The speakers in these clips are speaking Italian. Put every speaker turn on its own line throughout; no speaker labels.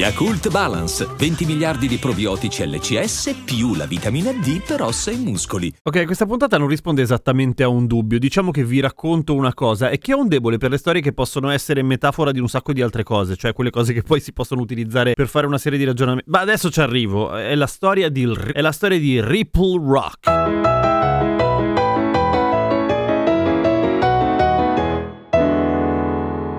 Yakult Balance, 20 miliardi di probiotici LCS più la vitamina D per ossa e muscoli.
Ok, questa puntata non risponde esattamente a un dubbio. Diciamo che vi racconto una cosa e che ho un debole per le storie che possono essere metafora di un sacco di altre cose, cioè quelle cose che poi si possono utilizzare per fare una serie di ragionamenti. Ma adesso ci arrivo. È la storia di, è la storia di Ripple Rock.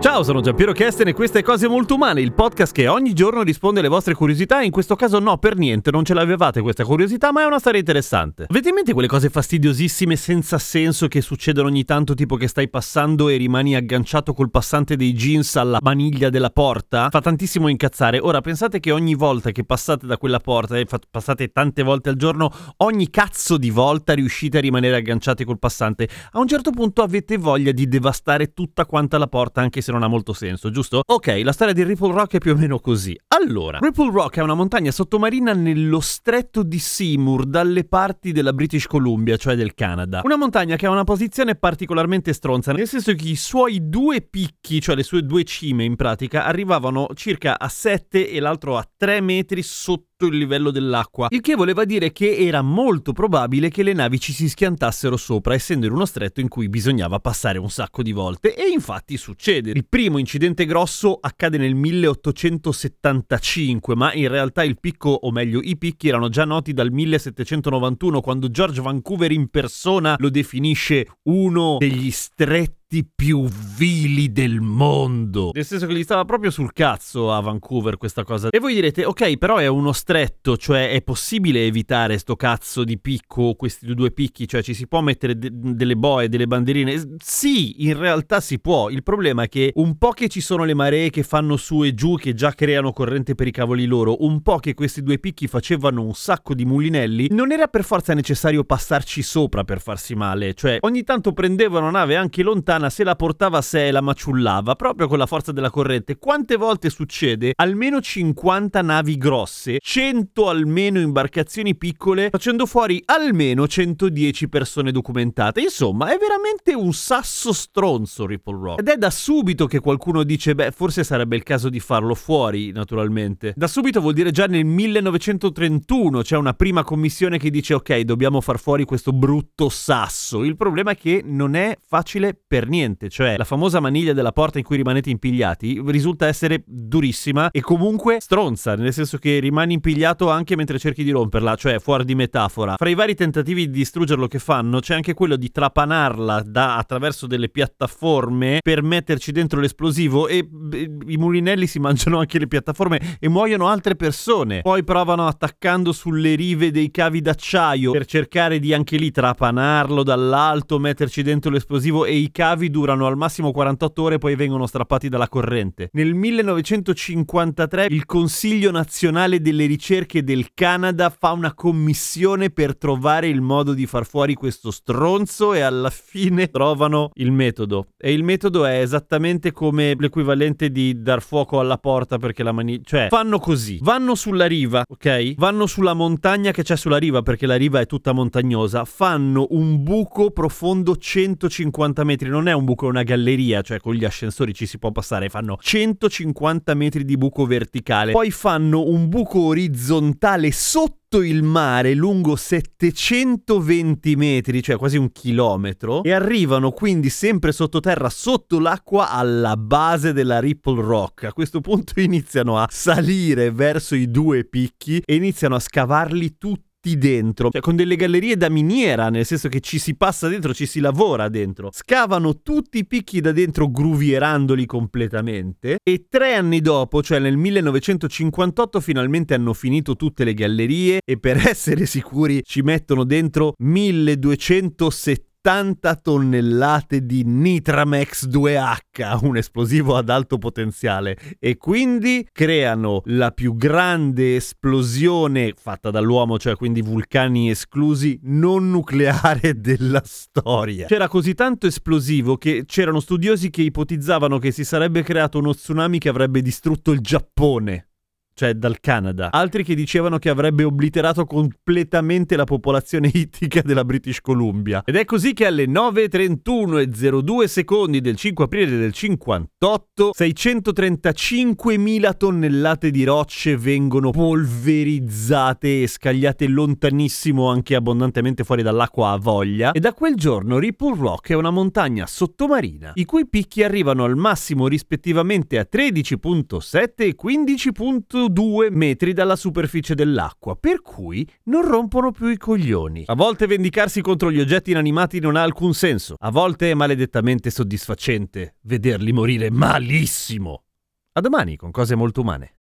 Ciao, sono Giampiero Kesten e queste Cose Molto Umane, il podcast che ogni giorno risponde alle vostre curiosità in questo caso no, per niente, non ce l'avevate questa curiosità, ma è una storia interessante. Avete in mente quelle cose fastidiosissime senza senso che succedono ogni tanto, tipo che stai passando e rimani agganciato col passante dei jeans alla maniglia della porta? Fa tantissimo incazzare. Ora, pensate che ogni volta che passate da quella porta, e passate tante volte al giorno, ogni cazzo di volta riuscite a rimanere agganciati col passante. A un certo punto avete voglia di devastare tutta quanta la porta, anche se se non ha molto senso, giusto? Ok, la storia di Ripple Rock è più o meno così. Allora, Ripple Rock è una montagna sottomarina nello stretto di Seymour, dalle parti della British Columbia, cioè del Canada. Una montagna che ha una posizione particolarmente stronza, nel senso che i suoi due picchi, cioè le sue due cime in pratica, arrivavano circa a 7 e l'altro a 3 metri sotto il livello dell'acqua, il che voleva dire che era molto probabile che le navi ci si schiantassero sopra, essendo in uno stretto in cui bisognava passare un sacco di volte, e infatti succede. Il primo incidente grosso accade nel 1875, ma in realtà il picco, o meglio i picchi, erano già noti dal 1791, quando George Vancouver in persona lo definisce uno degli stretti più vili del mondo. Nel senso che gli stava proprio sul cazzo a Vancouver questa cosa. E voi direte, ok, però è uno stretto, cioè è possibile evitare sto cazzo di picco, questi due picchi, cioè ci si può mettere de- delle boe, delle bandierine? Sì, in realtà si può. Il problema è che un po' che ci sono le maree che fanno su e giù, che già creano corrente per i cavoli loro, un po' che questi due picchi facevano un sacco di mulinelli, non era per forza necessario passarci sopra per farsi male. Cioè, ogni tanto prendeva una nave anche lontana Indiana se la portava a sé e la maciullava proprio con la forza della corrente. Quante volte succede? Almeno 50 navi grosse, 100 almeno imbarcazioni piccole, facendo fuori almeno 110 persone documentate. Insomma, è veramente un sasso stronzo Ripple Rock. Ed è da subito che qualcuno dice, beh, forse sarebbe il caso di farlo fuori, naturalmente. Da subito vuol dire già nel 1931 c'è una prima commissione che dice, ok, dobbiamo far fuori questo brutto sasso. Il problema è che non è facile per niente, cioè la famosa maniglia della porta in cui rimanete impigliati risulta essere durissima e comunque stronza, nel senso che rimani impigliato anche mentre cerchi di romperla, cioè fuori di metafora. Fra i vari tentativi di distruggerlo che fanno c'è anche quello di trapanarla da, attraverso delle piattaforme per metterci dentro l'esplosivo e beh, i mulinelli si mangiano anche le piattaforme e muoiono altre persone. Poi provano attaccando sulle rive dei cavi d'acciaio per cercare di anche lì trapanarlo dall'alto, metterci dentro l'esplosivo e i cavi cavi durano al massimo 48 ore e poi vengono strappati dalla corrente. Nel 1953 il Consiglio nazionale delle ricerche del Canada fa una commissione per trovare il modo di far fuori questo stronzo e alla fine trovano il metodo. E il metodo è esattamente come l'equivalente di dar fuoco alla porta perché la mani... cioè fanno così, vanno sulla riva, ok? Vanno sulla montagna che c'è sulla riva perché la riva è tutta montagnosa, fanno un buco profondo 150 metri, non è un buco, è una galleria, cioè con gli ascensori ci si può passare, fanno 150 metri di buco verticale, poi fanno un buco orizzontale sotto il mare lungo 720 metri, cioè quasi un chilometro, e arrivano quindi sempre sottoterra, sotto l'acqua, alla base della Ripple Rock. A questo punto iniziano a salire verso i due picchi e iniziano a scavarli tutti dentro, cioè con delle gallerie da miniera, nel senso che ci si passa dentro, ci si lavora dentro. Scavano tutti i picchi da dentro gruvierandoli completamente e tre anni dopo, cioè nel 1958, finalmente hanno finito tutte le gallerie e per essere sicuri ci mettono dentro 1270 70 tonnellate di Nitramex 2H, un esplosivo ad alto potenziale, e quindi creano la più grande esplosione fatta dall'uomo, cioè quindi vulcani esclusi, non nucleare della storia. C'era così tanto esplosivo che c'erano studiosi che ipotizzavano che si sarebbe creato uno tsunami che avrebbe distrutto il Giappone cioè dal Canada. Altri che dicevano che avrebbe obliterato completamente la popolazione ittica della British Columbia. Ed è così che alle 9.31 e 02 secondi del 5 aprile del 58, 635.000 tonnellate di rocce vengono polverizzate e scagliate lontanissimo anche abbondantemente fuori dall'acqua a voglia. E da quel giorno Ripple Rock è una montagna sottomarina, i cui picchi arrivano al massimo rispettivamente a 13.7 e 15.2 2 metri dalla superficie dell'acqua, per cui non rompono più i coglioni. A volte vendicarsi contro gli oggetti inanimati non ha alcun senso, a volte è maledettamente soddisfacente vederli morire malissimo. A domani con cose molto umane.